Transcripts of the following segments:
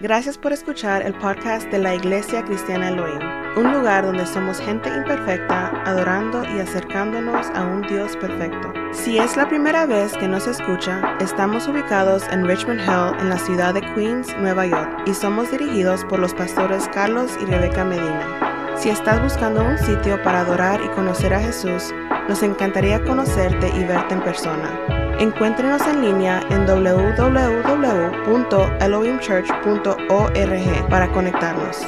Gracias por escuchar el podcast de la Iglesia Cristiana Elohim, un lugar donde somos gente imperfecta, adorando y acercándonos a un Dios perfecto. Si es la primera vez que nos escucha, estamos ubicados en Richmond Hill, en la ciudad de Queens, Nueva York, y somos dirigidos por los pastores Carlos y Rebeca Medina. Si estás buscando un sitio para adorar y conocer a Jesús, nos encantaría conocerte y verte en persona. Encuéntrenos en línea en www.elohimchurch.org para conectarnos.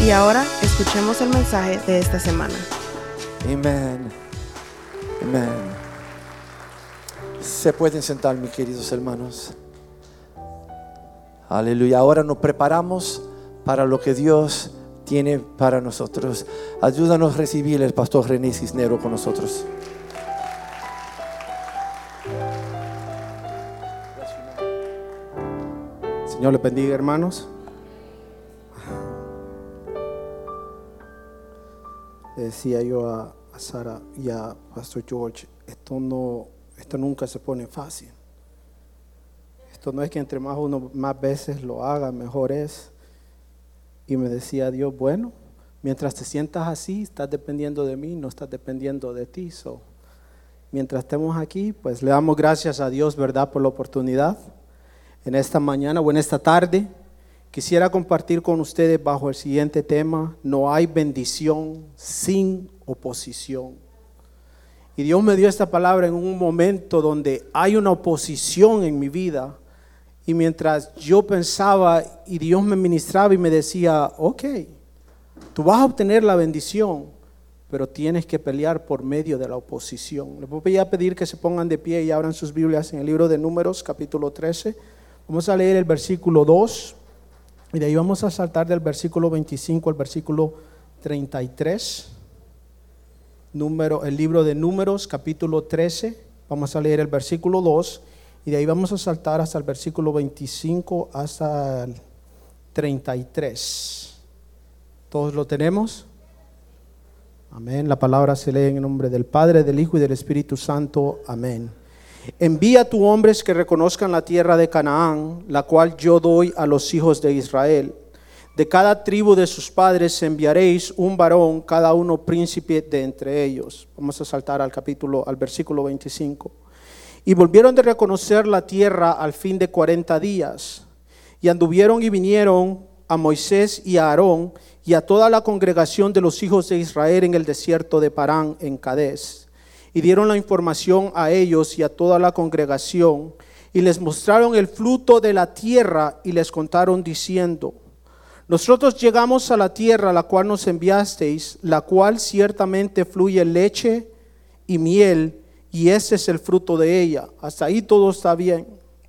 Y ahora escuchemos el mensaje de esta semana. Amén. Amén. Se pueden sentar, mis queridos hermanos. Aleluya. Ahora nos preparamos para lo que Dios tiene para nosotros. Ayúdanos a recibir el pastor René Cisnero con nosotros. Señor le bendiga, hermanos. Le decía yo a, Sara y a Pastor George, esto no, esto nunca se pone fácil. Esto no es que entre más uno más veces lo haga, mejor es. Y me decía Dios, bueno, mientras te sientas así, estás dependiendo de mí, no estás dependiendo de ti. So, mientras estemos aquí, pues le damos gracias a Dios, ¿verdad?, por la oportunidad en esta mañana o en esta tarde, quisiera compartir con ustedes bajo el siguiente tema, no hay bendición sin oposición. Y Dios me dio esta palabra en un momento donde hay una oposición en mi vida. Y mientras yo pensaba y Dios me ministraba y me decía, ok, tú vas a obtener la bendición, pero tienes que pelear por medio de la oposición. Les voy a pedir que se pongan de pie y abran sus Biblias en el libro de Números, capítulo 13. Vamos a leer el versículo 2 y de ahí vamos a saltar del versículo 25 al versículo 33. Número, el libro de Números, capítulo 13. Vamos a leer el versículo 2 y de ahí vamos a saltar hasta el versículo 25 hasta el 33. ¿Todos lo tenemos? Amén. La palabra se lee en el nombre del Padre, del Hijo y del Espíritu Santo. Amén. Envía a tu hombres que reconozcan la tierra de Canaán, la cual yo doy a los hijos de Israel. De cada tribu de sus padres enviaréis un varón, cada uno príncipe de entre ellos. Vamos a saltar al capítulo, al versículo 25. Y volvieron de reconocer la tierra al fin de cuarenta días. Y anduvieron y vinieron a Moisés y a Aarón y a toda la congregación de los hijos de Israel en el desierto de Parán, en Cadés y dieron la información a ellos y a toda la congregación y les mostraron el fruto de la tierra y les contaron diciendo, nosotros llegamos a la tierra a la cual nos enviasteis, la cual ciertamente fluye leche y miel, y ese es el fruto de ella. Hasta ahí todo está bien,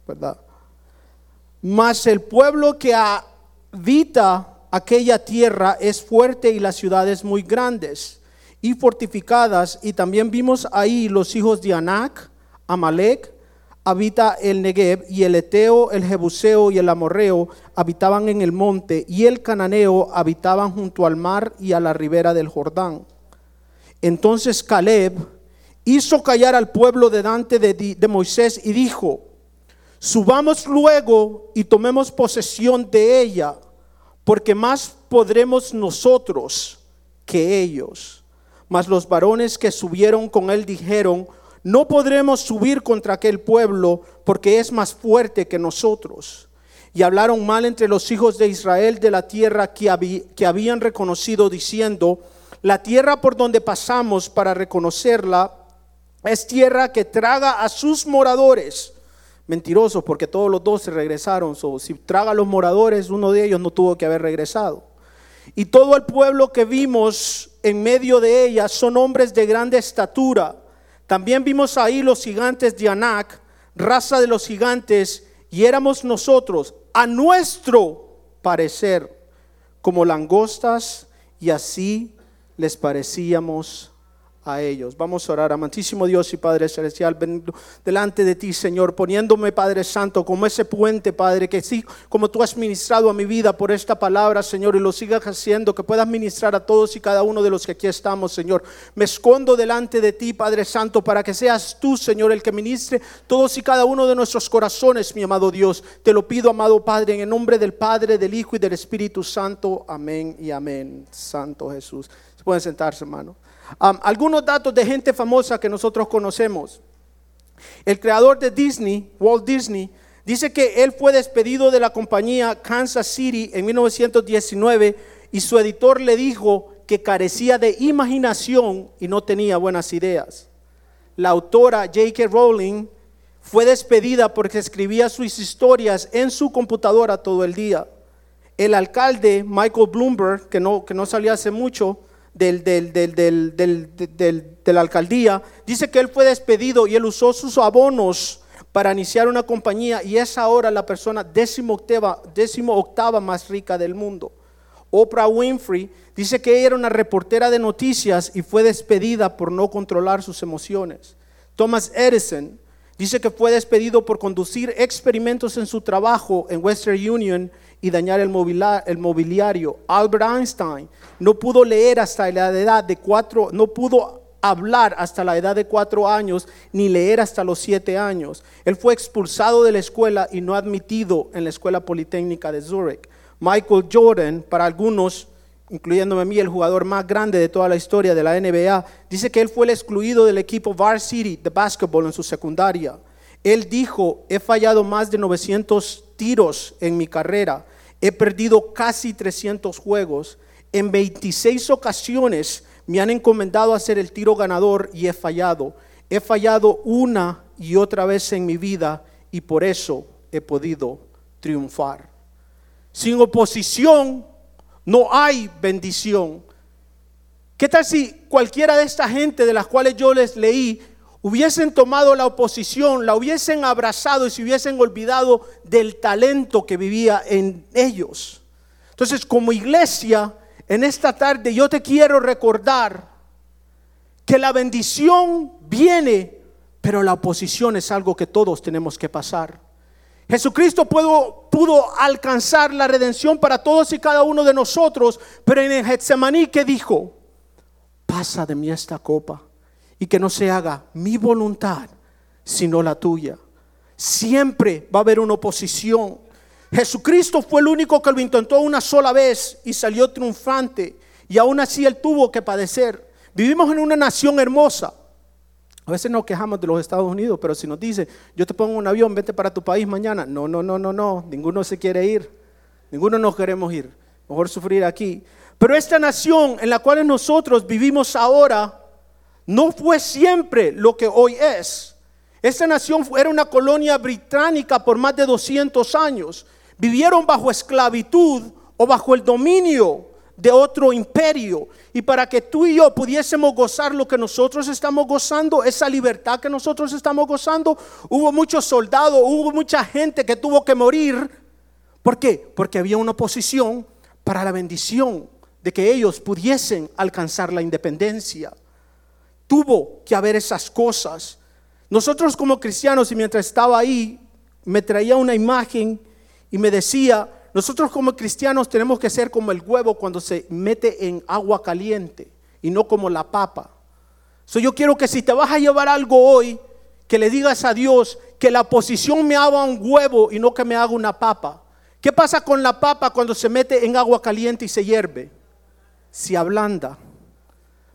¿verdad? Mas el pueblo que habita aquella tierra es fuerte y las ciudades muy grandes y fortificadas, y también vimos ahí los hijos de Anac, Amalek, habita el Negev, y el Eteo, el Jebuseo y el Amorreo habitaban en el monte, y el Cananeo habitaban junto al mar y a la ribera del Jordán. Entonces Caleb hizo callar al pueblo delante de, de Moisés y dijo, subamos luego y tomemos posesión de ella, porque más podremos nosotros que ellos. Mas los varones que subieron con él dijeron, no podremos subir contra aquel pueblo porque es más fuerte que nosotros. Y hablaron mal entre los hijos de Israel de la tierra que, habían reconocido, diciendo, la tierra por donde pasamos para reconocerla es tierra que traga a sus moradores. Mentiroso, porque todos los dos se regresaron. si traga a los moradores, uno de ellos no tuvo que haber regresado. Y todo el pueblo que vimos en medio de ella son hombres de grande estatura. También vimos ahí los gigantes de Anac, raza de los gigantes, y éramos nosotros, a nuestro parecer, como langostas, y así les parecíamos a ellos. Vamos a orar, amantísimo Dios y Padre Celestial, ven delante de ti, Señor, poniéndome, Padre Santo, como ese puente, Padre, que sí, como tú has ministrado a mi vida por esta palabra, Señor, y lo sigas haciendo, que puedas ministrar a todos y cada uno de los que aquí estamos, Señor. Me escondo delante de ti, Padre Santo, para que seas tú, Señor, el que ministre todos y cada uno de nuestros corazones, mi amado Dios. Te lo pido, amado Padre, en el nombre del Padre, del Hijo y del Espíritu Santo. Amén y amén. Santo Jesús. Se pueden sentarse, hermano. Algunos datos de gente famosa que nosotros conocemos. El creador de Disney, Walt Disney, dice que él fue despedido de la compañía Kansas City en 1919 y su editor le dijo que carecía de imaginación y no tenía buenas ideas. La autora J.K. Rowling fue despedida porque escribía sus historias en su computadora todo el día. El alcalde Michael Bloomberg, que no, que no salía hace mucho, del, de la alcaldía, dice que él fue despedido y él usó sus abonos para iniciar una compañía y es ahora la persona décimo octava, décimo octava más rica del mundo. Oprah Winfrey dice que era una reportera de noticias y fue despedida por no controlar sus emociones. Thomas Edison dice que fue despedido por conducir experimentos en su trabajo en Western Union y dañar el, mobiliario. Albert Einstein no pudo leer hasta la edad de cuatro, no pudo hablar hasta la edad de cuatro años, ni leer hasta los siete años. Él fue expulsado de la escuela y no admitido en la escuela politécnica de Zurich. Michael Jordan, para algunos, incluyéndome a mí, el jugador más grande de toda la historia de la NBA, dice que él fue el excluido del equipo Varsity de básquetbol en su secundaria. Él dijo, he fallado más de 900 tiros en mi carrera, he perdido casi 300 juegos, en 26 ocasiones me han encomendado hacer el tiro ganador y he fallado. He fallado una y otra vez en mi vida y por eso he podido triunfar. Sin oposición no hay bendición. ¿Qué tal si cualquiera de esta gente de las cuales yo les leí hubiesen tomado la oposición, la hubiesen abrazado y se hubiesen olvidado del talento que vivía en ellos. Entonces, como iglesia, en esta tarde yo te quiero recordar que la bendición viene, pero la oposición es algo que todos tenemos que pasar. Jesucristo pudo, pudo alcanzar la redención para todos y cada uno de nosotros, pero en el Getsemaní que dijo, pasa de mí esta copa y que no se haga mi voluntad, sino la tuya. Siempre va a haber una oposición. Jesucristo fue el único que lo intentó una sola vez y salió triunfante. Y aún así él tuvo que padecer. Vivimos en una nación hermosa. A veces nos quejamos de los Estados Unidos, pero si nos dice, yo te pongo un avión, vete para tu país mañana. No, no, no, no, no. Ninguno se quiere ir. Ninguno nos queremos ir. Mejor sufrir aquí. Pero esta nación en la cual nosotros vivimos ahora no fue siempre lo que hoy es. Esta nación era una colonia británica por más de 200 años. Vivieron bajo esclavitud o bajo el dominio de otro imperio. Y para que tú y yo pudiésemos gozar lo que nosotros estamos gozando, esa libertad que nosotros estamos gozando, hubo muchos soldados, hubo mucha gente que tuvo que morir. ¿Por qué? Porque había una oposición para la bendición de que ellos pudiesen alcanzar la independencia. Tuvo que haber esas cosas. Nosotros como cristianos, y mientras estaba ahí, me traía una imagen y me decía, nosotros como cristianos tenemos que ser como el huevo cuando se mete en agua caliente y no como la papa. So, yo quiero que si te vas a llevar algo hoy, que le digas a Dios que la posición me haga un huevo y no que me haga una papa. ¿Qué pasa con la papa cuando se mete en agua caliente y se hierve? Se ablanda.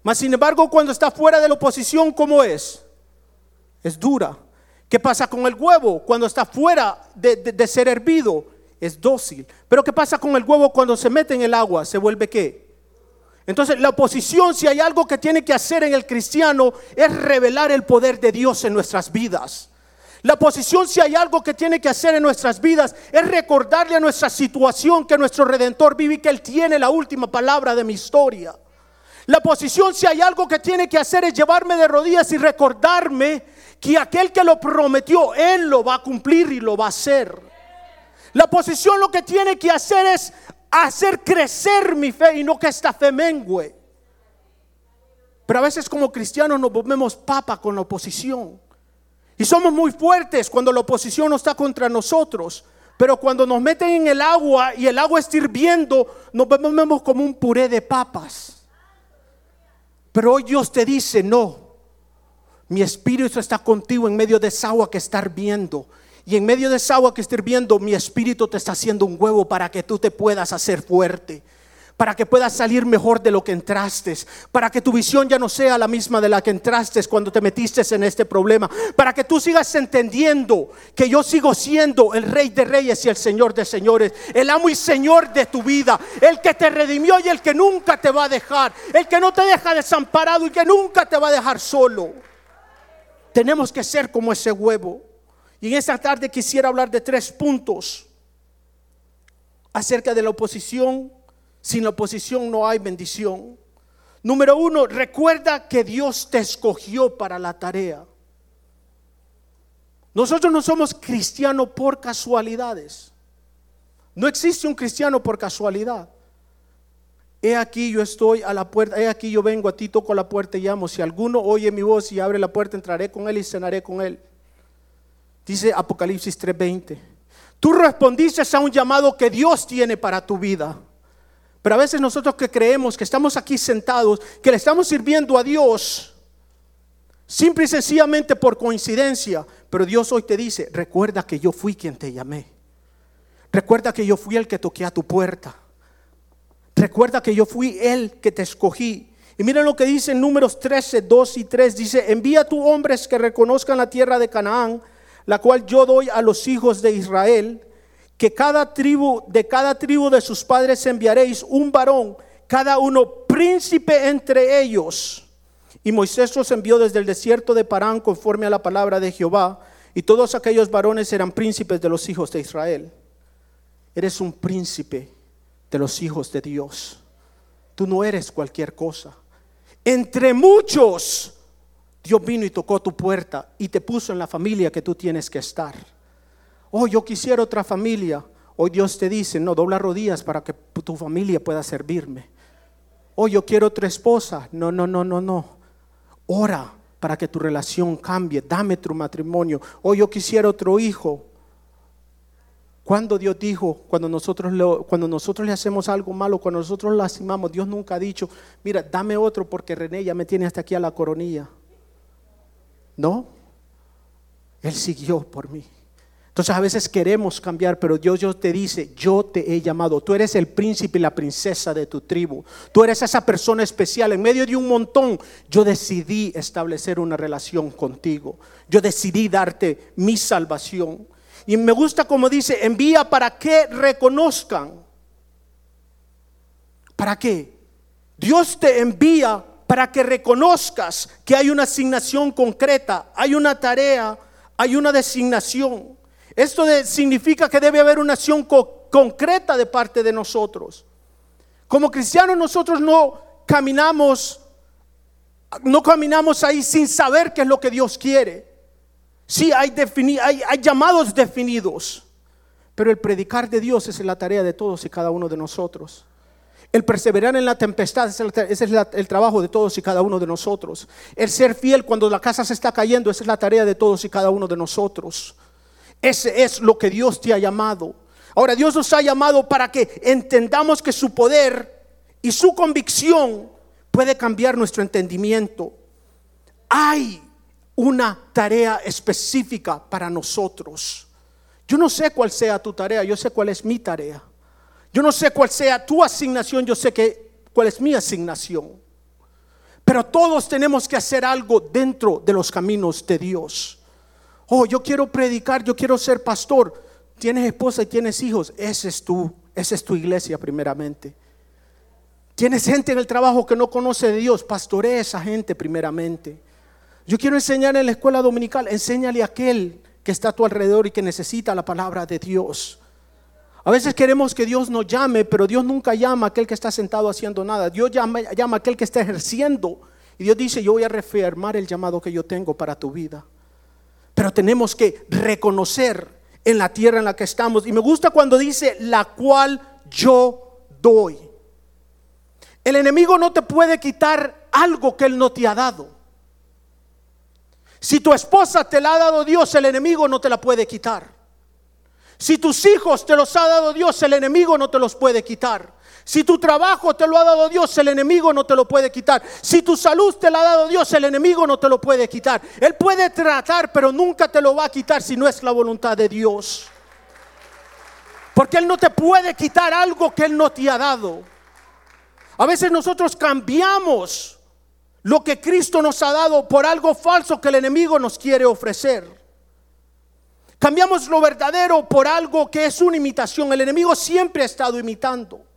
Mas sin embargo, cuando está fuera de la oposición, ¿cómo es? Es dura. ¿Qué pasa con el huevo cuando está fuera de, ser hervido? Es dócil. Pero ¿qué pasa con el huevo cuando se mete en el agua? ¿Se vuelve qué? Entonces la oposición, si hay algo que tiene que hacer en el cristiano, es revelar el poder de Dios en nuestras vidas. La oposición, si hay algo que tiene que hacer en nuestras vidas, es recordarle a nuestra situación que nuestro Redentor vive y que Él tiene la última palabra de mi historia. La posición, si hay algo que tiene que hacer, es llevarme de rodillas y recordarme que aquel que lo prometió, Él lo va a cumplir y lo va a hacer. La posición lo que tiene que hacer es hacer crecer mi fe y no que esta fe mengue. Pero a veces como cristianos nos volvemos papa con la oposición. Y somos muy fuertes cuando la oposición no está contra nosotros. Pero cuando nos meten en el agua y el agua está hirviendo, nos vemos como un puré de papas. Pero hoy Dios te dice, no, mi espíritu está contigo en medio de esa agua que está hirviendo. Y en medio de esa agua que está hirviendo, mi espíritu te está haciendo un huevo para que tú te puedas hacer fuerte para que puedas salir mejor de lo que entraste, para que tu visión ya no sea la misma de la que entraste cuando te metiste en este problema, para que tú sigas entendiendo que yo sigo siendo el rey de reyes y el señor de señores, el amo y señor de tu vida, el que te redimió y el que nunca te va a dejar, el que no te deja desamparado y que nunca te va a dejar solo. Tenemos que ser como ese huevo. Y en esta tarde quisiera hablar de tres puntos acerca de la oposición sin oposición no hay bendición. Número uno, recuerda que Dios te escogió para la tarea. Nosotros no somos cristianos por casualidades. No existe un cristiano por casualidad. He aquí yo estoy a la puerta, he aquí yo vengo a ti, toco la puerta y llamo. Si alguno oye mi voz y abre la puerta, entraré con él y cenaré con él. Dice Apocalipsis 3:20. Tú respondiste a un llamado que Dios tiene para tu vida. Pero a veces nosotros que creemos que estamos aquí sentados, que le estamos sirviendo a Dios, simple y sencillamente por coincidencia, pero Dios hoy te dice, recuerda que yo fui quien te llamé. Recuerda que yo fui el que toqué a tu puerta. Recuerda que yo fui el que te escogí. Y miren lo que dice en números 13, 2 y 3. Dice, envía a tus hombres que reconozcan la tierra de Canaán, la cual yo doy a los hijos de Israel que cada tribu, de cada tribu de sus padres enviaréis un varón, cada uno príncipe entre ellos. Y Moisés los envió desde el desierto de Parán conforme a la palabra de Jehová, y todos aquellos varones eran príncipes de los hijos de Israel. Eres un príncipe de los hijos de Dios. Tú no eres cualquier cosa. Entre muchos, Dios vino y tocó tu puerta y te puso en la familia que tú tienes que estar. Oh, yo quisiera otra familia. Hoy Dios te dice, no, dobla rodillas para que tu familia pueda servirme. Oh, yo quiero otra esposa. No, no, no, no, no. Ora para que tu relación cambie. Dame tu matrimonio. Oh, yo quisiera otro hijo. Cuando Dios dijo, cuando nosotros, cuando nosotros le hacemos algo malo, cuando nosotros lastimamos, Dios nunca ha dicho, mira, dame otro porque René ya me tiene hasta aquí a la coronilla. No, Él siguió por mí. Entonces a veces queremos cambiar, pero Dios, Dios te dice, yo te he llamado, tú eres el príncipe y la princesa de tu tribu, tú eres esa persona especial, en medio de un montón, yo decidí establecer una relación contigo, yo decidí darte mi salvación. Y me gusta como dice, envía para que reconozcan. ¿Para qué? Dios te envía para que reconozcas que hay una asignación concreta, hay una tarea, hay una designación. Esto significa que debe haber una acción concreta de parte de nosotros. Como cristianos nosotros no caminamos, no caminamos ahí sin saber qué es lo que Dios quiere. Sí, hay, hay, llamados definidos, pero el predicar de Dios es la tarea de todos y cada uno de nosotros. El perseverar en la tempestad es el trabajo de todos y cada uno de nosotros. El ser fiel cuando la casa se está cayendo, esa es la tarea de todos y cada uno de nosotros. Ese es lo que Dios te ha llamado. Ahora Dios nos ha llamado para que entendamos que su poder y su convicción puede cambiar nuestro entendimiento. Hay una tarea específica para nosotros. Yo no sé cuál sea tu tarea, yo sé cuál es mi tarea. Yo no sé cuál sea tu asignación, yo sé que, cuál es mi asignación. Pero todos tenemos que hacer algo dentro de los caminos de Dios. Oh, yo quiero predicar, yo quiero ser pastor. Tienes esposa y tienes hijos. Ese es tú, esa es tu iglesia primeramente. Tienes gente en el trabajo que no conoce de Dios. Pastoree a esa gente primeramente. Yo quiero enseñar en la escuela dominical. Enséñale a aquel que está a tu alrededor y que necesita la palabra de Dios. A veces queremos que Dios nos llame, pero Dios nunca llama a aquel que está sentado haciendo nada. Dios llama, llama a aquel que está ejerciendo. Y Dios dice, yo voy a reafirmar el llamado que yo tengo para tu vida. Pero tenemos que reconocer en la tierra en la que estamos. Y me gusta cuando dice, la cual yo doy. El enemigo no te puede quitar algo que Él no te ha dado. Si tu esposa te la ha dado Dios, el enemigo no te la puede quitar. Si tus hijos te los ha dado Dios, el enemigo no te los puede quitar. Si tu trabajo te lo ha dado Dios, el enemigo no te lo puede quitar. Si tu salud te la ha dado Dios, el enemigo no te lo puede quitar. Él puede tratar, pero nunca te lo va a quitar si no es la voluntad de Dios. Porque Él no te puede quitar algo que Él no te ha dado. A veces nosotros cambiamos lo que Cristo nos ha dado por algo falso que el enemigo nos quiere ofrecer. Cambiamos lo verdadero por algo que es una imitación. El enemigo siempre ha estado imitando.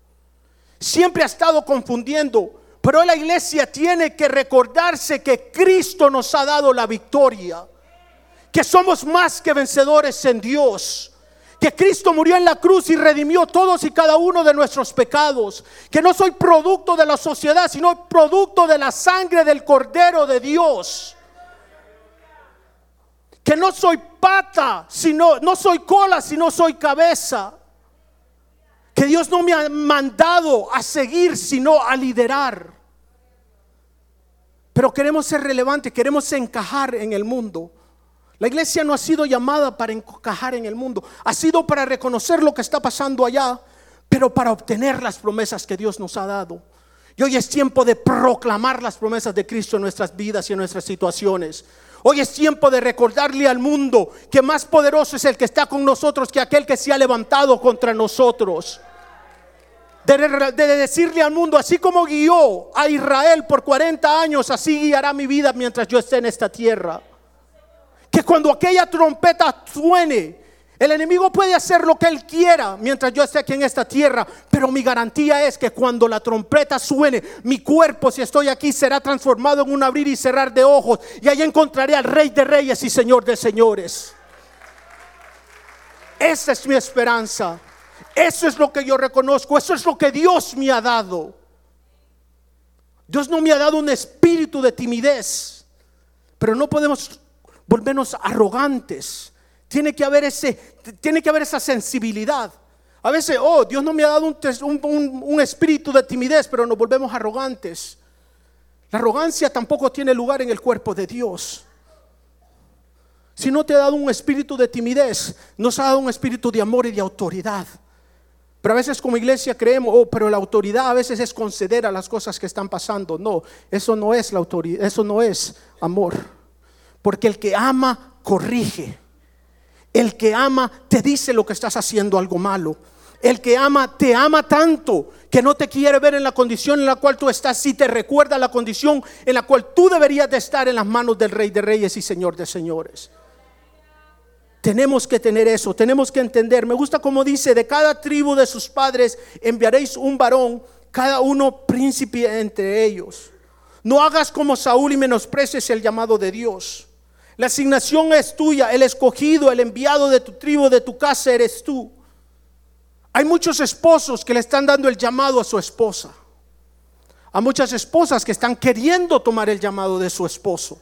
Siempre ha estado confundiendo. Pero la iglesia tiene que recordarse que Cristo nos ha dado la victoria. Que somos más que vencedores en Dios que Cristo murió en la cruz y redimió todos y cada uno de nuestros pecados, que no soy producto de la sociedad, sino producto de la sangre del Cordero de Dios. Que no soy pata, sino no soy cola, sino soy cabeza. Que Dios no me ha mandado a seguir, sino a liderar. Pero queremos ser relevantes, queremos encajar en el mundo. La iglesia no ha sido llamada para encajar en el mundo, ha sido para reconocer lo que está pasando allá, pero para obtener las promesas que Dios nos ha dado. Y hoy es tiempo de proclamar las promesas de Cristo en nuestras vidas y en nuestras situaciones. Hoy es tiempo de recordarle al mundo que más poderoso es el que está con nosotros que aquel que se ha levantado contra nosotros. De, de, decirle al mundo, así como guió a Israel por 40 años, así guiará mi vida mientras yo esté en esta tierra que cuando aquella trompeta suene, el enemigo puede hacer lo que él quiera mientras yo esté aquí en esta tierra, pero mi garantía es que cuando la trompeta suene, mi cuerpo, si estoy aquí, será transformado en un abrir y cerrar de ojos y ahí encontraré al Rey de Reyes y Señor de Señores. Esa es mi esperanza. Eso es lo que yo reconozco. Eso es lo que Dios me ha dado. Dios no me ha dado un espíritu de timidez, pero no podemos volvernos arrogantes. Tiene que haber ese, tiene que haber esa sensibilidad. A veces, oh, Dios no me ha dado un, un espíritu de timidez, pero nos volvemos arrogantes. La arrogancia tampoco tiene lugar en el cuerpo de Dios. Si no te ha dado un espíritu de timidez, nos ha dado un espíritu de amor y de autoridad. Pero a veces como iglesia creemos, oh, pero la autoridad a veces es conceder a las cosas que están pasando. No, eso no es la autoridad, eso no es amor. Porque el que ama, corrige. El que ama, te dice lo que estás haciendo algo malo. El que ama, te ama tanto que no te quiere ver en la condición en la cual tú estás, si te recuerda la condición en la cual tú deberías de estar en las manos del Rey de Reyes y Señor de Señores. Tenemos que tener eso, tenemos que entender. Me gusta como dice, de cada tribu de sus padres enviaréis un varón, cada uno príncipe entre ellos. No hagas como Saúl y menosprecies el llamado de Dios. La asignación es tuya, el escogido, el enviado de tu tribu, de tu casa eres tú. Hay muchos esposos que le están dando el llamado a su esposa. Hay muchas esposas que están queriendo tomar el llamado de su esposo.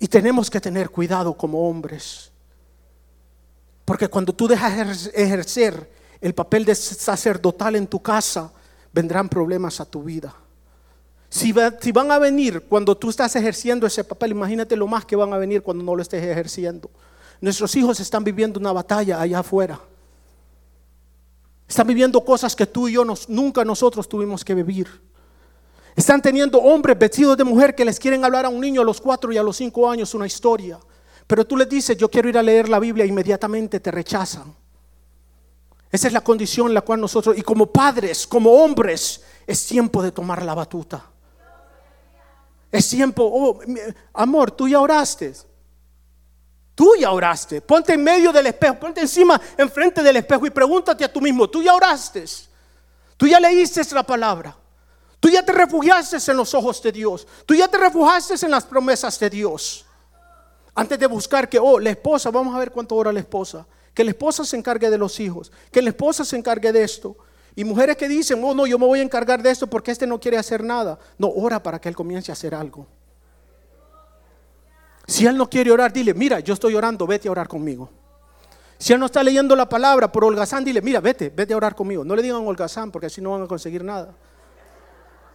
Y tenemos que tener cuidado como hombres. Porque cuando tú dejas ejercer el papel de sacerdotal en tu casa, vendrán problemas a tu vida. Si, van a venir cuando tú estás ejerciendo ese papel, imagínate lo más que van a venir cuando no lo estés ejerciendo. Nuestros hijos están viviendo una batalla allá afuera. Están viviendo cosas que tú y yo nunca nosotros tuvimos que vivir. Están teniendo hombres vestidos de mujer que les quieren hablar a un niño a los cuatro y a los cinco años una historia. Pero tú les dices, yo quiero ir a leer la Biblia, inmediatamente te rechazan. Esa es la condición en la cual nosotros, y como padres, como hombres, es tiempo de tomar la batuta. Es tiempo, oh, amor, tú ya oraste. Tú ya oraste. Ponte en medio del espejo, ponte encima, enfrente del espejo y pregúntate a tú mismo, tú ya oraste. Tú ya leíste la palabra. Tú ya te refugiaste en los ojos de Dios. Tú ya te refugiaste en las promesas de Dios. Antes de buscar que, oh, la esposa, vamos a ver cuánto ora la esposa. Que la esposa se encargue de los hijos. Que la esposa se encargue de esto. Y mujeres que dicen, oh no, yo me voy a encargar de esto porque este no quiere hacer nada. No, ora para que él comience a hacer algo. Si él no quiere orar, dile, mira, yo estoy orando, vete a orar conmigo. Si él no está leyendo la palabra por holgazán, dile, mira, vete, vete a orar conmigo. No le digan holgazán porque así no van a conseguir nada.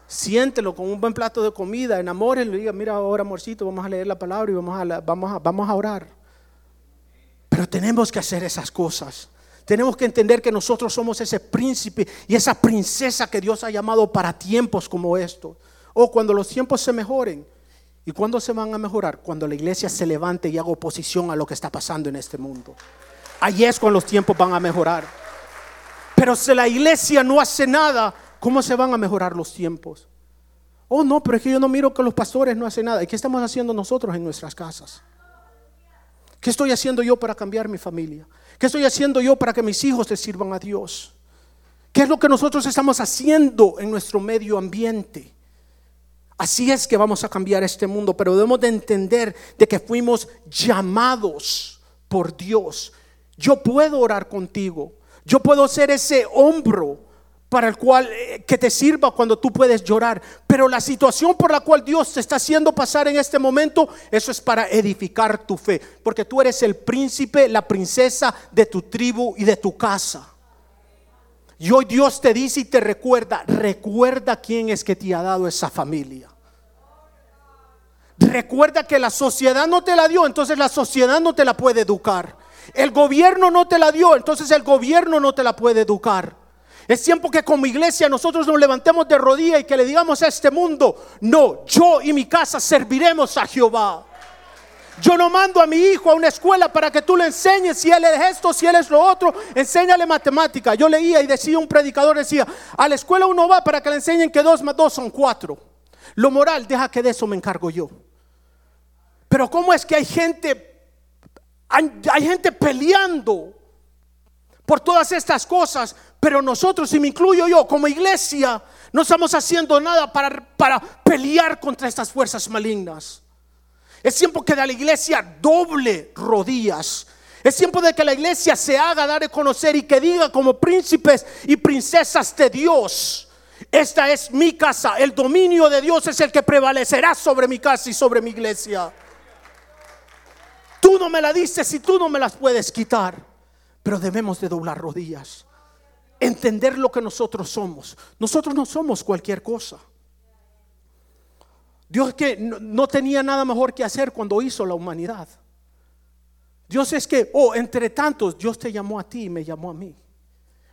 Siéntelo con un buen plato de comida, enamórenlo y diga, mira ahora amorcito, vamos a leer la palabra y vamos a, vamos a, vamos a orar. Pero tenemos que hacer esas cosas. Tenemos que entender que nosotros somos ese príncipe y esa princesa que Dios ha llamado para tiempos como estos. O cuando los tiempos se mejoren. ¿Y cuándo se van a mejorar? Cuando la iglesia se levante y haga oposición a lo que está pasando en este mundo. Ahí es cuando los tiempos van a mejorar. Pero si la iglesia no hace nada, ¿cómo se van a mejorar los tiempos? Oh, no, pero es que yo no miro que los pastores no hacen nada. ¿Y qué estamos haciendo nosotros en nuestras casas? ¿Qué estoy haciendo yo para cambiar mi familia? ¿Qué estoy haciendo yo para que mis hijos le sirvan a Dios? ¿Qué es lo que nosotros estamos haciendo en nuestro medio ambiente? Así es que vamos a cambiar este mundo, pero debemos de entender de que fuimos llamados por Dios. Yo puedo orar contigo. Yo puedo ser ese hombro para el cual eh, que te sirva cuando tú puedes llorar, pero la situación por la cual Dios te está haciendo pasar en este momento, eso es para edificar tu fe, porque tú eres el príncipe, la princesa de tu tribu y de tu casa. Y hoy Dios te dice y te recuerda, recuerda quién es que te ha dado esa familia. Recuerda que la sociedad no te la dio, entonces la sociedad no te la puede educar. El gobierno no te la dio, entonces el gobierno no te la puede educar. Es tiempo que como iglesia nosotros nos levantemos de rodillas y que le digamos a este mundo, no, yo y mi casa serviremos a Jehová. Yo no mando a mi hijo a una escuela para que tú le enseñes si él es esto, si él es lo otro. Enséñale matemática. Yo leía y decía un predicador, decía, a la escuela uno va para que le enseñen que dos más dos son cuatro. Lo moral, deja que de eso me encargo yo. Pero ¿cómo es que hay gente, hay, hay gente peleando por todas estas cosas, pero nosotros, y me incluyo yo, como iglesia, no estamos haciendo nada para, para pelear contra estas fuerzas malignas. Es tiempo que la iglesia doble rodillas. Es tiempo de que la iglesia se haga dar a conocer y que diga como príncipes y princesas de Dios. Esta es mi casa. El dominio de Dios es el que prevalecerá sobre mi casa y sobre mi iglesia. Tú no me la dices y tú no me las puedes quitar. Pero debemos de doblar rodillas. Entender lo que nosotros somos. Nosotros no somos cualquier cosa. Dios que no, tenía nada mejor que hacer cuando hizo la humanidad. Dios es que, oh, entre tantos, Dios te llamó a ti y me llamó a mí.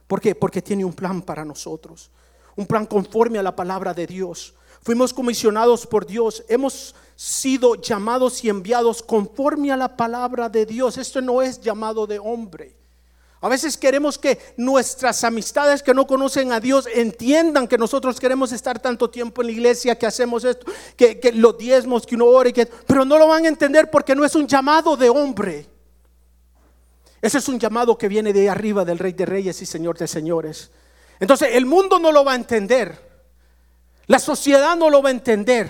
¿Por qué? Porque tiene un plan para nosotros. Un plan conforme a la palabra de Dios. Fuimos comisionados por Dios. Hemos sido llamados y enviados conforme a la palabra de Dios. Esto no es llamado de hombre. A veces queremos que nuestras amistades que no conocen a Dios entiendan que nosotros queremos estar tanto tiempo en la iglesia, que hacemos esto, que, los diezmos, que uno ore, que, pero no lo van a entender porque no es un llamado de hombre. Ese es un llamado que viene de arriba del Rey de Reyes y Señor de Señores. Entonces el mundo no lo va a entender. La sociedad no lo va a entender.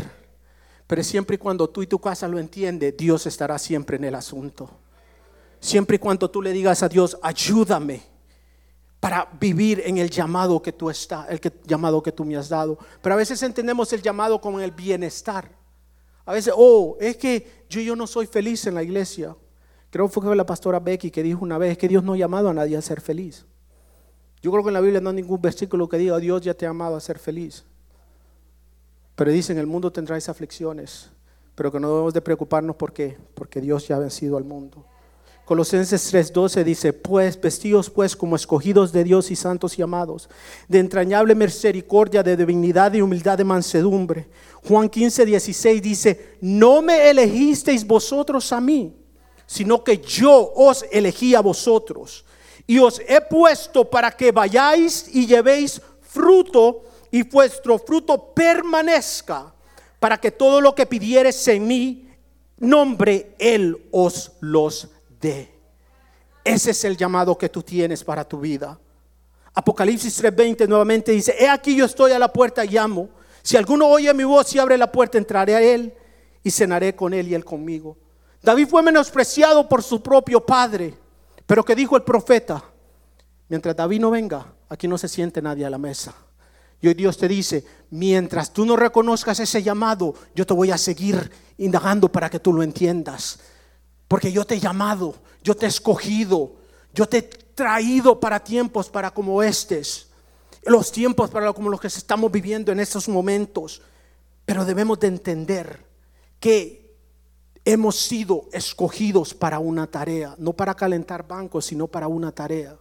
Pero siempre y cuando tú y tu casa lo entiende, Dios estará siempre en el asunto. Siempre y cuando tú le digas a Dios, ayúdame para vivir en el llamado que tú estás, el llamado que tú me has dado. Pero a veces entendemos el llamado como el bienestar. A veces, oh, es que yo, yo no soy feliz en la iglesia. Creo que fue la pastora Becky que dijo una vez que Dios no ha llamado a nadie a ser feliz. Yo creo que en la Biblia no hay ningún versículo que diga Dios ya te ha amado a ser feliz. Pero dice en el mundo tendráis aflicciones, pero que no debemos de preocuparnos porque porque Dios ya ha vencido al mundo. Colosenses 3:12 dice, pues vestidos pues como escogidos de Dios y santos y amados, de entrañable misericordia, de divinidad y humildad de mansedumbre. Juan 15:16 dice, no me elegisteis vosotros a mí, sino que yo os elegí a vosotros y os he puesto para que vayáis y llevéis fruto y vuestro fruto permanezca, para que todo lo que pidieres en mí nombre, Él os los ese es el llamado que tú tienes para tu vida. Apocalipsis 3:20 nuevamente dice, he aquí yo estoy a la puerta y llamo. Si alguno oye mi voz y abre la puerta, entraré a él y cenaré con él y él conmigo. David fue menospreciado por su propio padre, pero que dijo el profeta, mientras David no venga, aquí no se siente nadie a la mesa. Y hoy Dios te dice, mientras tú no reconozcas ese llamado, yo te voy a seguir indagando para que tú lo entiendas. Porque yo te he llamado, yo te he escogido, yo te he traído para tiempos para como estos. los tiempos para como los que estamos viviendo en estos momentos, pero debemos de entender que hemos sido escogidos para una tarea, no para calentar bancos, sino para una tarea.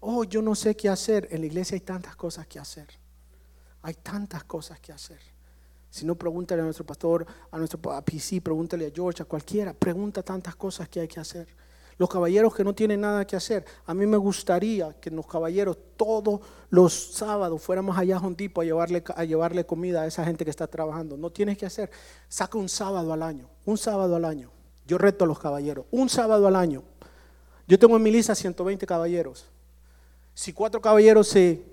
Oh, yo no sé qué hacer. En la iglesia hay tantas cosas que hacer. Hay tantas cosas que hacer. Si no, pregúntale a nuestro pastor, a nuestro PC, pregúntale a George, a cualquiera. Pregunta tantas cosas que hay que hacer. Los caballeros que no tienen nada que hacer. A mí me gustaría que los caballeros todos los sábados fuéramos allá a Hondipo a llevarle, a llevarle comida a esa gente que está trabajando. No tienes que hacer. Saca un sábado al año. Un sábado al año. Yo reto a los caballeros. Un sábado al año. Yo tengo en mi lista 120 caballeros. Si cuatro caballeros se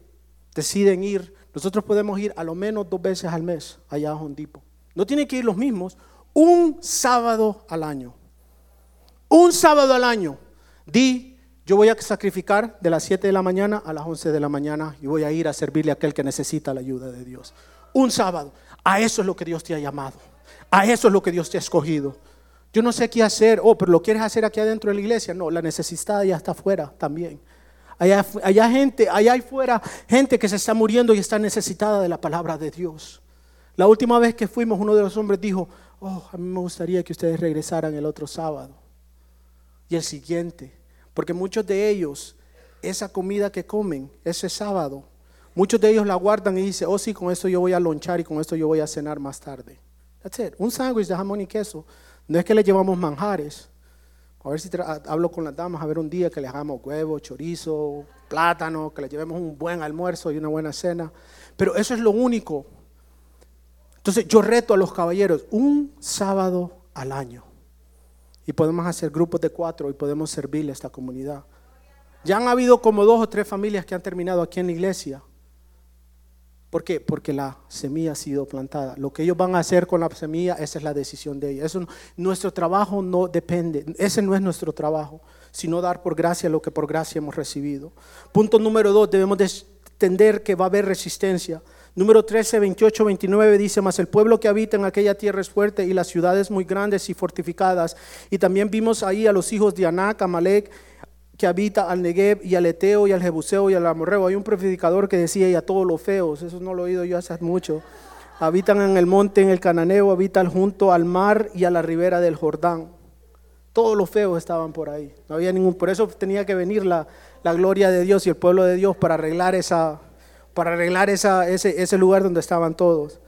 deciden ir, nosotros podemos ir a lo menos dos veces al mes allá a Hondipo. No tienen que ir los mismos. Un sábado al año un sábado al año, di, yo voy a sacrificar de las 7 de la mañana a las 11 de la mañana y voy a ir a servirle a aquel que necesita la ayuda de Dios. Un sábado. A eso es lo que Dios te ha llamado. A eso es lo que Dios te ha escogido. Yo no sé qué hacer. Oh, pero lo quieres hacer aquí adentro de la iglesia. No, la necesidad ya está afuera también. Allá, allá gente, allá afuera, gente que se está muriendo y está necesitada de la palabra de Dios. La última vez que fuimos, uno de los hombres dijo, oh, a mí me gustaría que ustedes regresaran el otro sábado y el siguiente. Porque muchos de ellos, esa comida que comen ese sábado, muchos de ellos la guardan y dicen, oh sí, con esto yo voy a lonchar y con esto yo voy a cenar más tarde. That's it. Un sándwich de jamón y queso. No es que le llevamos manjares. A ver si hablo con las damas, a ver un día que le hagamos huevo, chorizo, plátano, que le llevemos un buen almuerzo y una buena cena. Pero eso es lo único. Entonces yo reto a los caballeros un sábado al año. Y podemos hacer grupos de cuatro y podemos servirle a esta comunidad. Ya han habido como dos o tres familias que han terminado aquí en la iglesia. ¿Por qué? Porque la semilla ha sido plantada. Lo que ellos van a hacer con la semilla, esa es la decisión de ellos. Eso, nuestro trabajo no depende, ese no es nuestro trabajo, sino dar por gracia lo que por gracia hemos recibido. Punto número dos, debemos entender que va a haber resistencia. Número 13, 28, 29 dice, más el pueblo que habita en aquella tierra es fuerte y las ciudades muy grandes y fortificadas. Y también vimos ahí a los hijos de Anac, Amalek, que habita al Negev y al Eteo y al Jebuseo y al Amorreo. Hay un predicador que decía, y a todos los feos, eso no lo he oído yo hace mucho. Habitan en el monte, en el Cananeo, habitan junto al mar y a la ribera del Jordán. Todos los feos estaban por ahí. No había ningún, por eso tenía que venir la, la gloria de Dios y el pueblo de Dios para arreglar esa, para arreglar ese, lugar donde estaban todos.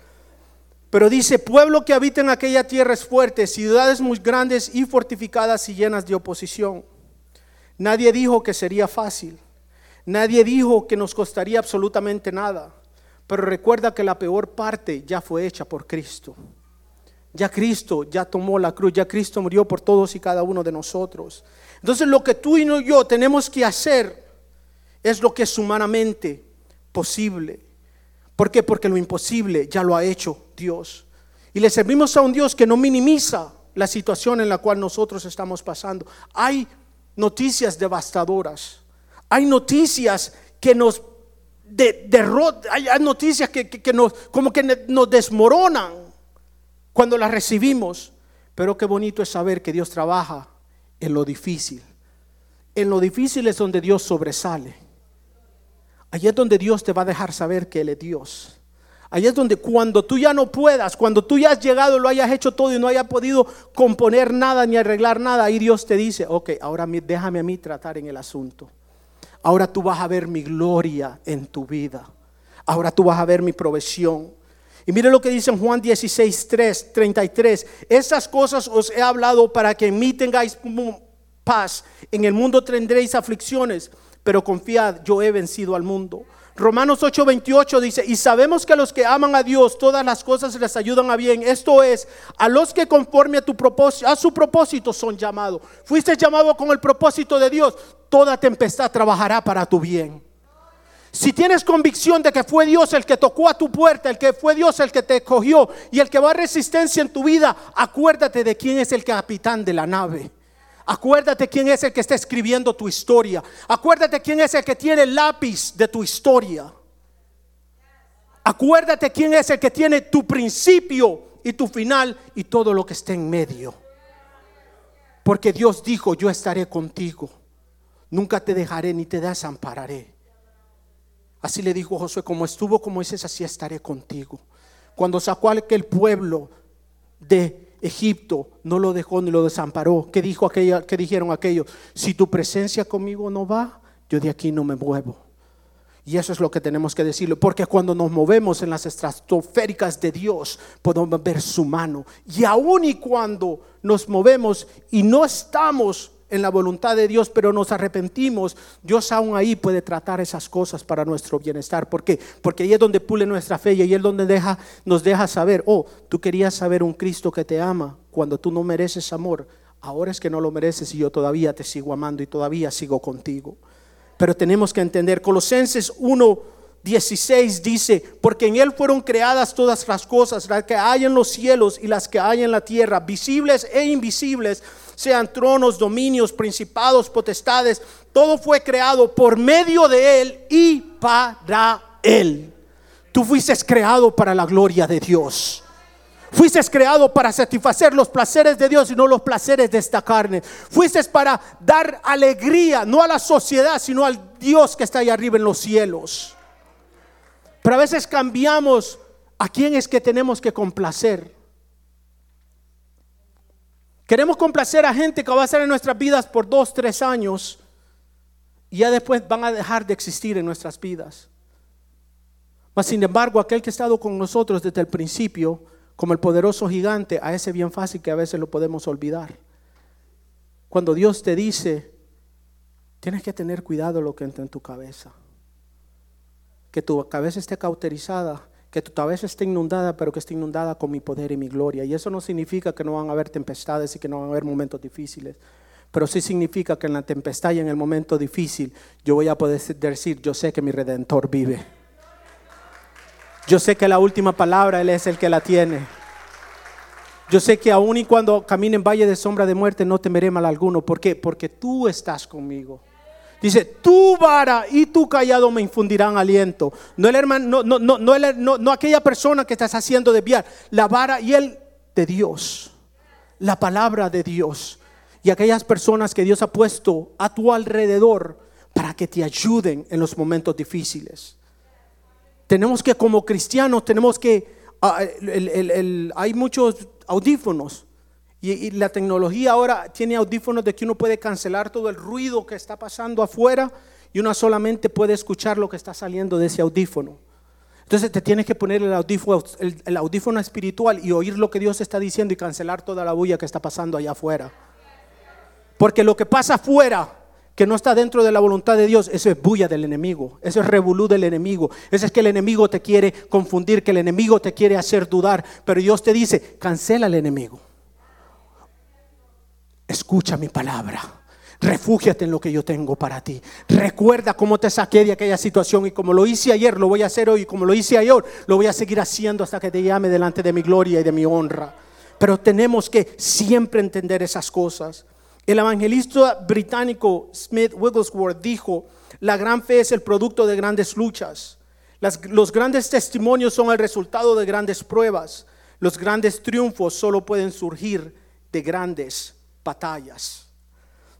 Pero dice, pueblo que habita en aquella tierra es fuerte, ciudades muy grandes y fortificadas y llenas de oposición. Nadie dijo que sería fácil. Nadie dijo que nos costaría absolutamente nada. Pero recuerda que la peor parte ya fue hecha por Cristo. Ya Cristo ya tomó la cruz, ya Cristo murió por todos y cada uno de nosotros. Entonces lo que tú y yo tenemos que hacer es lo que es humanamente posible. ¿Por qué? Porque lo imposible ya lo ha hecho Dios. Y le servimos a un Dios que no minimiza la situación en la cual nosotros estamos pasando. Hay noticias devastadoras. Hay noticias que nos derrotan. Hay, noticias que, que, nos, como que nos desmoronan cuando las recibimos. Pero qué bonito es saber que Dios trabaja en lo difícil. En lo difícil es donde Dios sobresale. Allí es donde Dios te va a dejar saber que Él es Dios. Allí es donde cuando tú ya no puedas, cuando tú ya has llegado, lo hayas hecho todo y no hayas podido componer nada ni arreglar nada, ahí Dios te dice, ok, ahora déjame a mí tratar en el asunto. Ahora tú vas a ver mi gloria en tu vida. Ahora tú vas a ver mi provisión. Y mire lo que dice en Juan 16, 3, 33. Esas cosas os he hablado para que en mí tengáis paz. En el mundo tendréis aflicciones pero confiad, yo he vencido al mundo. Romanos 8:28 dice, y sabemos que a los que aman a Dios todas las cosas les ayudan a bien. Esto es, a los que conforme a, tu propósito, a su propósito son llamados. Fuiste llamado con el propósito de Dios, toda tempestad trabajará para tu bien. Si tienes convicción de que fue Dios el que tocó a tu puerta, el que fue Dios el que te cogió y el que va a resistencia en tu vida, acuérdate de quién es el capitán de la nave. Acuérdate quién es el que está escribiendo tu historia. Acuérdate quién es el que tiene el lápiz de tu historia. Acuérdate quién es el que tiene tu principio y tu final y todo lo que está en medio. Porque Dios dijo, yo estaré contigo. Nunca te dejaré ni te desampararé Así le dijo Josué, como estuvo con Moisés, así estaré contigo. Cuando sacó a aquel pueblo de Egipto, no lo dejó ni lo desamparó. ¿Qué, dijo aquella, qué dijeron aquellos? Si tu presencia conmigo no va, yo de aquí no me muevo. Y eso es lo que tenemos que decirlo, porque cuando nos movemos en las estratosféricas de Dios, podemos ver su mano. Y aun y cuando nos movemos y no estamos en la voluntad de Dios, pero nos arrepentimos, Dios aún ahí puede tratar esas cosas para nuestro bienestar. ¿Por qué? Porque ahí es donde pule nuestra fe y ahí es donde nos deja saber, oh, tú querías saber un Cristo que te ama cuando tú no mereces amor. Ahora es que no lo mereces y yo todavía te sigo amando y todavía sigo contigo. Pero tenemos que entender, Colosenses 1, 16 dice, porque en Él fueron creadas todas las cosas, las que hay en los cielos y las que hay en la tierra, visibles e invisibles, sean tronos, dominios, principados, potestades, todo fue creado por medio de Él y para Él. Tú fuiste creado para la gloria de Dios. Fuiste creado para satisfacer los placeres de Dios y no los placeres de esta carne. Fuiste para dar alegría, no a la sociedad, sino al Dios que está ahí arriba en los cielos. Pero a veces cambiamos a quién es que tenemos que complacer. Queremos complacer a gente que va a estar en nuestras vidas por dos, tres años y ya después van a dejar de existir en nuestras vidas. Mas sin embargo, aquel que ha estado con nosotros desde el principio, como el poderoso gigante, a ese bien fácil que a veces lo podemos olvidar. Cuando Dios te dice, tienes que tener cuidado lo que entra en tu cabeza. Que tu cabeza esté cauterizada, que tu cabeza esté inundada, pero que esté inundada con mi poder y mi gloria. Y eso no significa que no van a haber tempestades y que no van a haber momentos difíciles. Pero sí significa que en la tempestad y en el momento difícil yo voy a poder decir, yo sé que mi redentor vive. Yo sé que la última palabra Él es el que la tiene. Yo sé que aun y cuando camine en valle de sombra de muerte no temeré mal alguno. ¿Por qué? Porque tú estás conmigo. Dice, tu vara y tu callado me infundirán aliento. No el hermano, no, no, no, no, no aquella persona que estás haciendo desviar. La vara y el de Dios. La palabra de Dios. Y aquellas personas que Dios ha puesto a tu alrededor para que te ayuden en los momentos difíciles. Tenemos que como cristianos, tenemos que, ah, hay muchos audífonos y, la tecnología ahora tiene audífonos de que uno puede cancelar todo el ruido que está pasando afuera y uno solamente puede escuchar lo que está saliendo de ese audífono. Entonces te tienes que poner el audífono, el audífono espiritual y oír lo que Dios está diciendo y cancelar toda la bulla que está pasando allá afuera. Porque lo que pasa afuera que no está dentro de la voluntad de Dios, eso es bulla del enemigo, eso es revolú del enemigo, eso es que el enemigo te quiere confundir, que el enemigo te quiere hacer dudar, pero Dios te dice, cancela al enemigo. Escucha mi palabra. Refúgiate en lo que yo tengo para ti. Recuerda cómo te saqué de aquella situación y como lo hice ayer, lo voy a hacer hoy. Como lo hice ayer, lo voy a seguir haciendo hasta que te llame delante de mi gloria y de mi honra. Pero tenemos que siempre entender esas cosas. El evangelista británico Smith Wigglesworth dijo, la gran fe es el producto de grandes luchas. los grandes testimonios son el resultado de grandes pruebas. Los grandes triunfos solo pueden surgir de grandes batallas.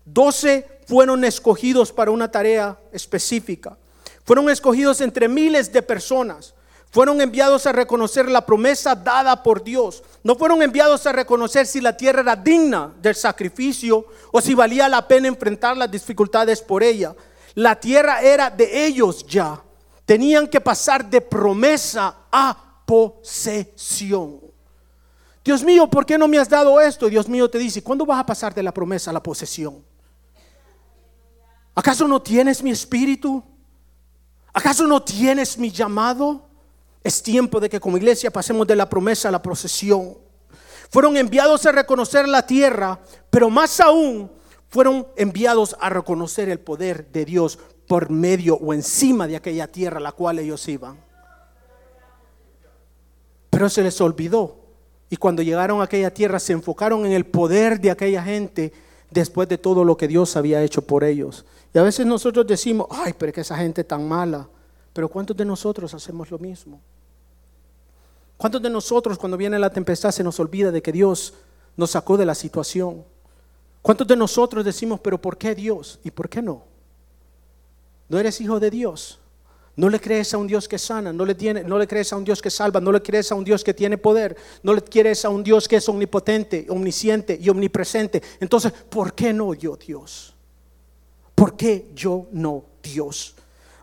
Doce fueron escogidos para una tarea específica. Fueron escogidos entre miles de personas. Fueron enviados a reconocer la promesa dada por Dios. No fueron enviados a reconocer si la tierra era digna del sacrificio o si valía la pena enfrentar las dificultades por ella. La tierra era de ellos ya. Tenían que pasar de promesa a posesión. Dios mío, ¿por qué no me has dado esto? Dios mío te dice, ¿cuándo vas a pasar de la promesa a la posesión? ¿Acaso no tienes mi espíritu? ¿Acaso no tienes mi llamado? Es tiempo de que como iglesia pasemos de la promesa a la procesión. Fueron enviados a reconocer la tierra, pero más aún fueron enviados a reconocer el poder de Dios por medio o encima de aquella tierra a la cual ellos iban. Pero se les olvidó. Y cuando llegaron a aquella tierra se enfocaron en el poder de aquella gente después de todo lo que Dios había hecho por ellos. Y a veces nosotros decimos, ay, pero que esa gente tan mala. Pero ¿cuántos de nosotros hacemos lo mismo? ¿Cuántos de nosotros cuando viene la tempestad se nos olvida de que Dios nos sacó de la situación? ¿Cuántos de nosotros decimos, pero ¿por qué Dios? ¿Y por qué no? ¿No eres hijo de Dios? No le crees a un Dios que sana, no le, tiene, no le crees a un Dios que salva, no le crees a un Dios que tiene poder, no le crees a un Dios que es omnipotente, omnisciente y omnipresente. Entonces, ¿por qué no yo Dios? ¿Por qué yo no Dios?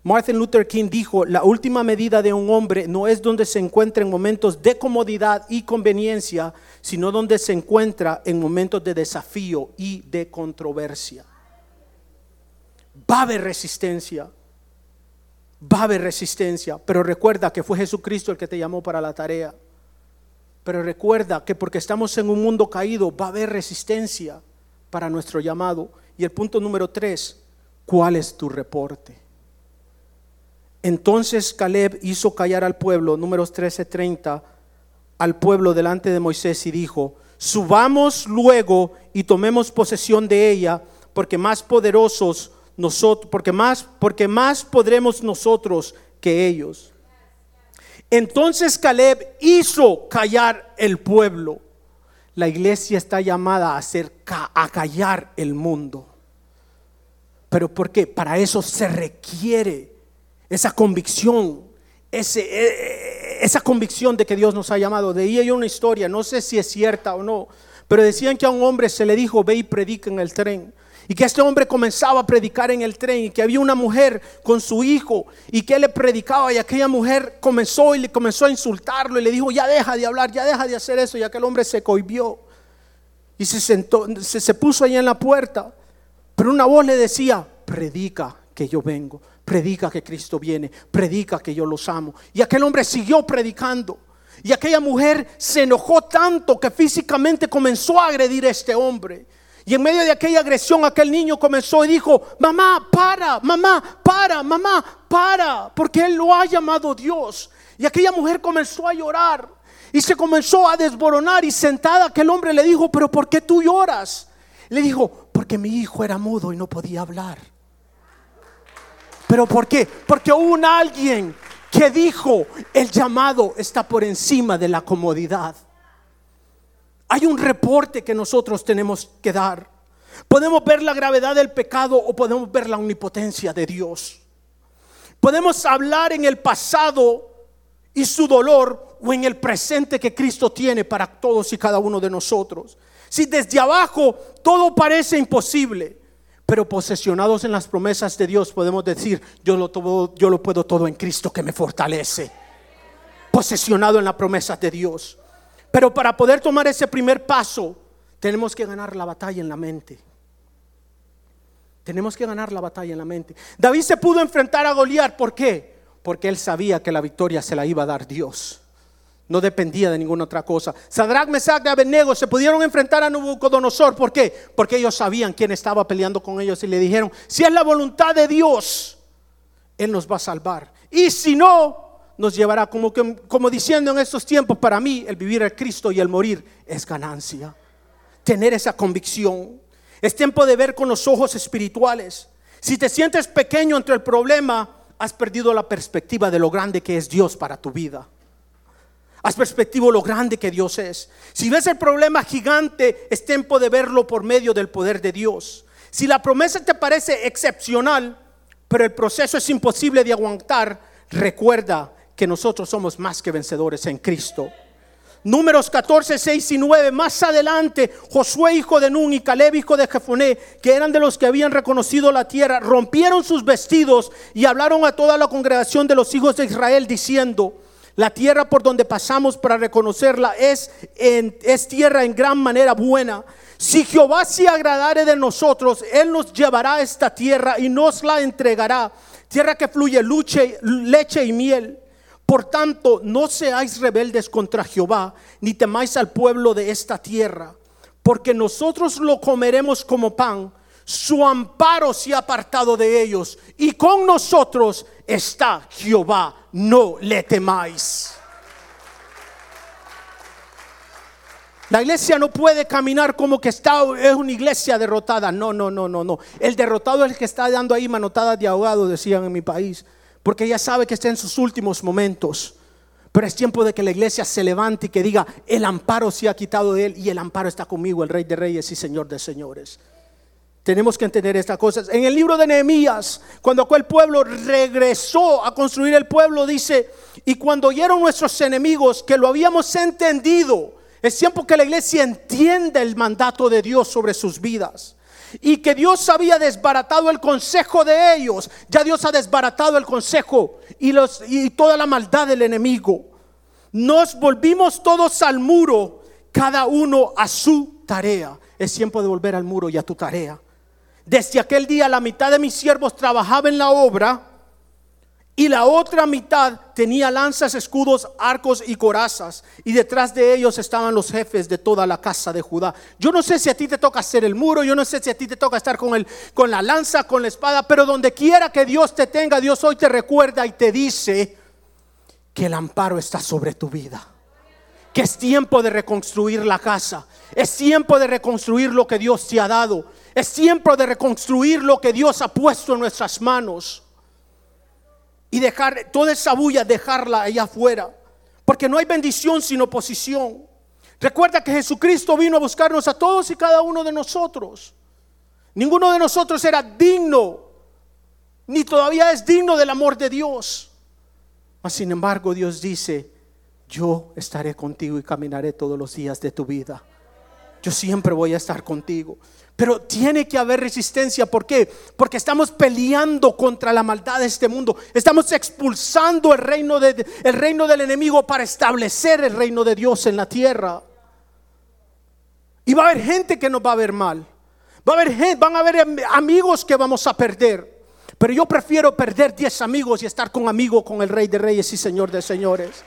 Martin Luther King dijo, la última medida de un hombre no es donde se encuentra en momentos de comodidad y conveniencia, sino donde se encuentra en momentos de desafío y de controversia. Va a haber resistencia, va a haber resistencia, pero recuerda que fue Jesucristo el que te llamó para la tarea. Pero recuerda que porque estamos en un mundo caído, va a haber resistencia para nuestro llamado. Y el punto número tres, ¿cuál es tu reporte? Entonces Caleb hizo callar al pueblo, números 13:30, al pueblo delante de Moisés y dijo, subamos luego y tomemos posesión de ella, porque más poderosos nosotros, porque más, porque más podremos nosotros que ellos. Entonces Caleb hizo callar el pueblo. La iglesia está llamada a hacer a callar el mundo. Pero ¿por qué? Para eso se requiere esa convicción, ese, e, e, esa convicción de que Dios nos ha llamado. De ahí una historia, no sé si es cierta o no, pero decían que a un hombre se le dijo, ve y predica en el tren. Y que este hombre comenzaba a predicar en el tren y que había una mujer con su hijo y que él le predicaba y aquella mujer comenzó y le comenzó a insultarlo y le dijo, ya deja de hablar, ya deja de hacer eso y aquel hombre se cohibió y se sentó, se, se puso ahí en la puerta. Pero una voz le decía, predica que yo vengo, predica que Cristo viene, predica que yo los amo. Y aquel hombre siguió predicando. Y aquella mujer se enojó tanto que físicamente comenzó a agredir a este hombre. Y en medio de aquella agresión, aquel niño comenzó y dijo, mamá, para, mamá, para, mamá, para, porque él lo ha llamado Dios. Y aquella mujer comenzó a llorar y se comenzó a desboronar y sentada aquel hombre le dijo, pero ¿por qué tú lloras? Le dijo, porque mi hijo era mudo y no podía hablar. ¿Pero por qué? Porque hubo un alguien que dijo, el llamado está por encima de la comodidad. Hay un reporte que nosotros tenemos que dar. Podemos ver la gravedad del pecado o podemos ver la omnipotencia de Dios. Podemos hablar en el pasado y su dolor o en el presente que Cristo tiene para todos y cada uno de nosotros. Si desde abajo todo parece imposible, pero posesionados en las promesas de Dios podemos decir, yo lo, yo lo puedo todo en Cristo que me fortalece. Posesionado en las promesas de Dios. Pero para poder tomar ese primer paso, tenemos que ganar la batalla en la mente. Tenemos que ganar la batalla en la mente. David se pudo enfrentar a Goliat, ¿por qué? Porque él sabía que la victoria se la iba a dar Dios. No dependía de ninguna otra cosa. Sadrach, Mesach y Abednego se pudieron enfrentar a Nabucodonosor. ¿Por qué? Porque ellos sabían quién estaba peleando con ellos y le dijeron, si es la voluntad de Dios, Él nos va a salvar. Y si no, nos llevará como, como diciendo en estos tiempos, para mí el vivir el Cristo y el morir es ganancia. Tener esa convicción. Es tiempo de ver con los ojos espirituales. Si te sientes pequeño entre el problema, has perdido la perspectiva de lo grande que es Dios para tu vida. Has perspectiva lo grande que Dios es. Si ves el problema gigante, es tiempo de verlo por medio del poder de Dios. Si la promesa te parece excepcional, pero el proceso es imposible de aguantar, recuerda que nosotros somos más que vencedores en Cristo. Números 14, 6 y 9. Más adelante, Josué, hijo de Nun, y Caleb, hijo de Jefoné, que eran de los que habían reconocido la tierra, rompieron sus vestidos y hablaron a toda la congregación de los hijos de Israel, diciendo: La tierra por donde pasamos para reconocerla es, es tierra en gran manera buena. Si Jehová se agradare de nosotros, Él nos llevará a esta tierra y nos la entregará. Tierra que fluye leche y miel por tanto, no seáis rebeldes contra Jehová, ni temáis al pueblo de esta tierra, porque nosotros lo comeremos como pan. Su amparo se ha apartado de ellos, y con nosotros está Jehová, no le temáis. La iglesia no puede caminar como que está, es una iglesia derrotada. No, no, no, no, no. El derrotado es el que está dando ahí manotadas de ahogado, decían en mi país porque ella sabe que está en sus últimos momentos. Pero es tiempo de que la iglesia se levante y que diga, el amparo se ha quitado de él y el amparo está conmigo, el rey de reyes y señor de señores. Tenemos que entender estas cosas. En el libro de Nehemías, cuando aquel pueblo regresó a construir el pueblo, dice, y cuando oyeron nuestros enemigos que lo habíamos entendido, es tiempo que la iglesia entienda el mandato de Dios sobre sus vidas. Y que Dios había desbaratado el consejo de ellos. Ya Dios ha desbaratado el consejo y, los, y toda la maldad del enemigo. Nos volvimos todos al muro, cada uno a su tarea. Es tiempo de volver al muro y a tu tarea. Desde aquel día la mitad de mis siervos trabajaba en la obra y la otra mitad tenía lanzas, escudos, arcos y corazas. Y detrás de ellos estaban los jefes de toda la casa de Judá. Yo no sé si a ti te toca hacer el muro, yo no sé si a ti te toca estar con, el, con la lanza, con la espada, pero donde quiera que Dios te tenga, Dios hoy te recuerda y te dice que el amparo está sobre tu vida. Que es tiempo de reconstruir la casa. Es tiempo de reconstruir lo que Dios te ha dado. Es tiempo de reconstruir lo que Dios ha puesto en nuestras manos. Y dejar toda esa bulla, dejarla allá afuera. Porque no hay bendición sin oposición. Recuerda que Jesucristo vino a buscarnos a todos y cada uno de nosotros. Ninguno de nosotros era digno, ni todavía es digno del amor de Dios. Mas sin embargo Dios dice, yo estaré contigo y caminaré todos los días de tu vida. Yo siempre voy a estar contigo. Pero tiene que haber resistencia. ¿Por qué? Porque estamos peleando contra la maldad de este mundo. Estamos expulsando el reino, de, el reino del enemigo para establecer el reino de Dios en la tierra. Y va a haber gente que nos va a ver mal. Va a haber van a haber amigos que vamos a perder. Pero yo prefiero perder 10 amigos y estar con amigos con el Rey de Reyes y Señor de Señores.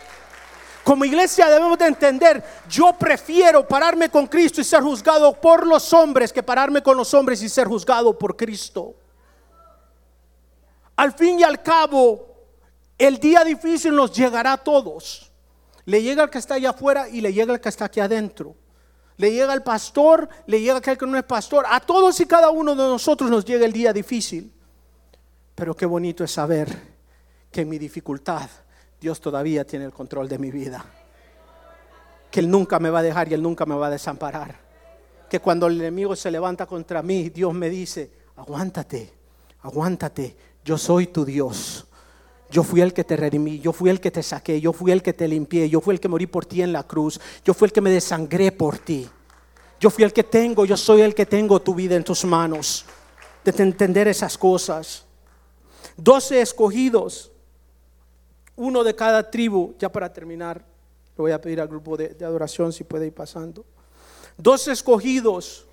Como iglesia debemos de entender, yo prefiero pararme con Cristo y ser juzgado por los hombres que pararme con los hombres y ser juzgado por Cristo. Al fin y al cabo, el día difícil nos llegará a todos. Le llega al que está allá afuera y le llega al que está aquí adentro. Le llega al pastor, le llega aquel que no es pastor. A todos y cada uno de nosotros nos llega el día difícil. Pero qué bonito es saber que mi dificultad Dios todavía tiene el control de mi vida. Que Él nunca me va a dejar y Él nunca me va a desamparar. Que cuando el enemigo se levanta contra mí, Dios me dice, aguántate, aguántate, yo soy tu Dios. Yo fui el que te redimí, yo fui el que te saqué, yo fui el que te limpié, yo fui el que morí por ti en la cruz, yo fui el que me desangré por ti. Yo fui el que tengo, yo soy el que tengo tu vida en tus manos. De entender esas cosas. Doce escogidos uno de cada tribu, ya para terminar, le voy a pedir al grupo de, adoración si puede ir pasando. Dos escogidos,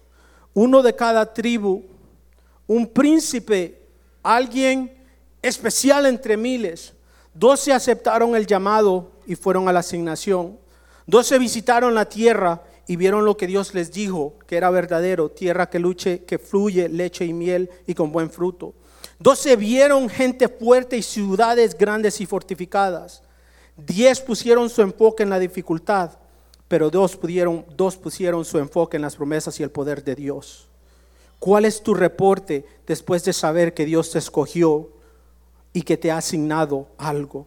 uno de cada tribu, un príncipe, alguien especial entre miles. Doce aceptaron el llamado y fueron a la asignación. Doce visitaron la tierra y vieron lo que Dios les dijo, que era verdadero, tierra que luche, que fluye leche y miel y con buen fruto. Doce vieron gente fuerte y ciudades grandes y fortificadas. Diez pusieron su enfoque en la dificultad, pero dos, pudieron, dos pusieron su enfoque en las promesas y el poder de Dios. ¿Cuál es tu reporte después de saber que Dios te escogió y que te ha asignado algo?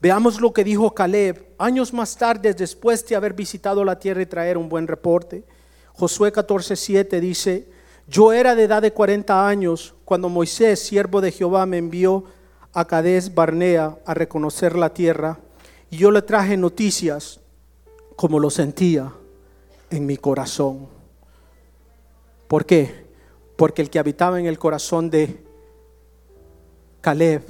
Veamos lo que dijo Caleb años más tarde después de haber visitado la tierra y traer un buen reporte. Josué 14:7 dice, yo era de edad de 40 años cuando Moisés, siervo de Jehová, me envió a Cades Barnea a reconocer la tierra y yo le traje noticias como lo sentía en mi corazón. ¿Por qué? Porque el que habitaba en el corazón de Caleb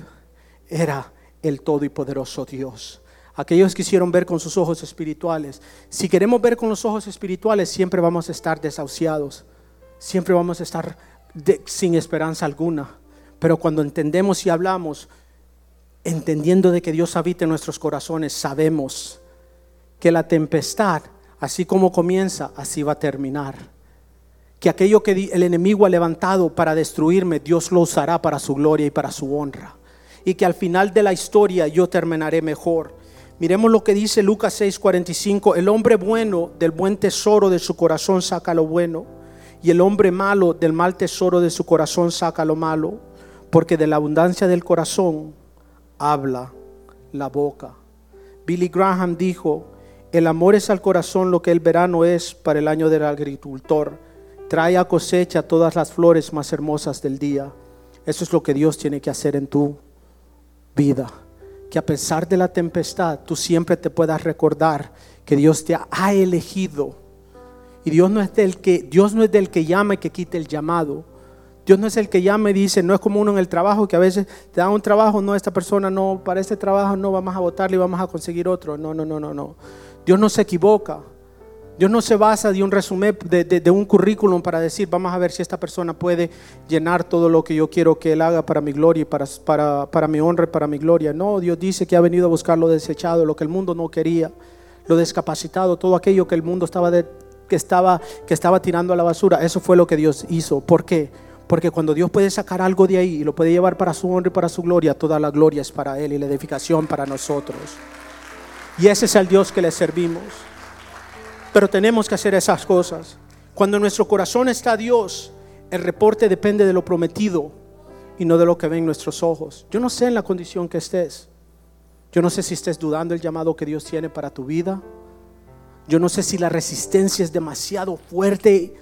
era el todo y poderoso Dios. Aquellos quisieron ver con sus ojos espirituales. Si queremos ver con los ojos espirituales, siempre vamos a estar desahuciados siempre vamos a estar sin esperanza alguna. Pero cuando entendemos y hablamos, entendiendo de que Dios habita en nuestros corazones, sabemos que la tempestad, así como comienza, así va a terminar. Que aquello que el enemigo ha levantado para destruirme, Dios lo usará para su gloria y para su honra. Y que al final de la historia yo terminaré mejor. Miremos lo que dice Lucas 6:45, el hombre bueno del buen tesoro de su corazón saca lo bueno y el hombre malo del mal tesoro de su corazón saca lo malo, porque de la abundancia del corazón habla la boca. Billy Graham dijo, el amor es al corazón lo que el verano es para el año del agricultor. trae a cosecha todas las flores más hermosas del día. Eso es lo que Dios tiene que hacer en tu vida. Que a pesar de la tempestad, tú siempre te puedas recordar que Dios te ha elegido. Y Dios no es del que, Dios no es que llama y que quite el llamado. Dios no es el que llama y dice, no es como uno en el trabajo que a veces te da un trabajo, no, esta persona no, para este trabajo no vamos a votarle y vamos a conseguir otro. No, no, no, no, no. Dios no se equivoca. Dios no se basa de un resumen, de, un currículum para decir, vamos a ver si esta persona puede llenar todo lo que yo quiero que él haga para mi gloria y para, para, para mi honra y para mi gloria. No, Dios dice que ha venido a buscar lo desechado, lo que el mundo no quería, lo discapacitado, todo aquello que el mundo estaba, que estaba, que estaba tirando a la basura. Eso fue lo que Dios hizo. ¿Por qué? Porque cuando Dios puede sacar algo de ahí y lo puede llevar para su honra y para su gloria, toda la gloria es para Él y la edificación para nosotros. Y ese es el Dios que le servimos. Pero tenemos que hacer esas cosas. Cuando en nuestro corazón está Dios, el reporte depende de lo prometido y no de lo que ven nuestros ojos. Yo no sé en la condición que estés. Yo no sé si estés dudando el llamado que Dios tiene para tu vida. Yo no sé si la resistencia es demasiado fuerte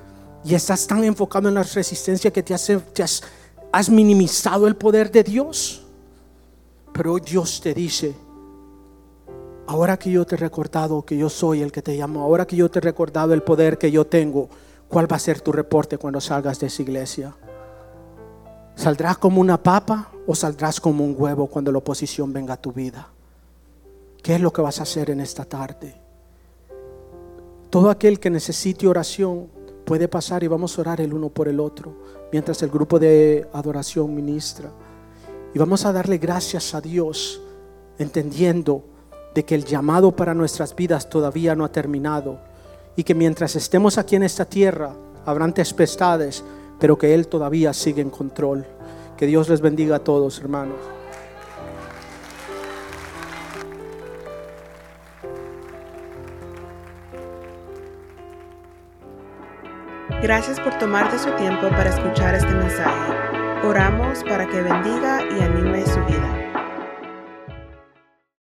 y estás tan enfocado en la resistencia que te, has, minimizado el poder de Dios. Pero hoy Dios te dice, ahora que yo te he recordado que yo soy el que te llamo, ahora que yo te he recordado el poder que yo tengo, ¿cuál va a ser tu reporte cuando salgas de esa iglesia? ¿Saldrás como una papa o saldrás como un huevo cuando la oposición venga a tu vida? ¿Qué es lo que vas a hacer en esta tarde? Todo aquel que necesite oración puede pasar y vamos a orar el uno por el otro mientras el grupo de adoración ministra. Y vamos a darle gracias a Dios entendiendo de que el llamado para nuestras vidas todavía no ha terminado y que mientras estemos aquí en esta tierra habrán tempestades, pero que Él todavía sigue en control. Que Dios les bendiga a todos, hermanos. Gracias por tomarte su tiempo para escuchar este mensaje. Oramos para que bendiga y anime su vida.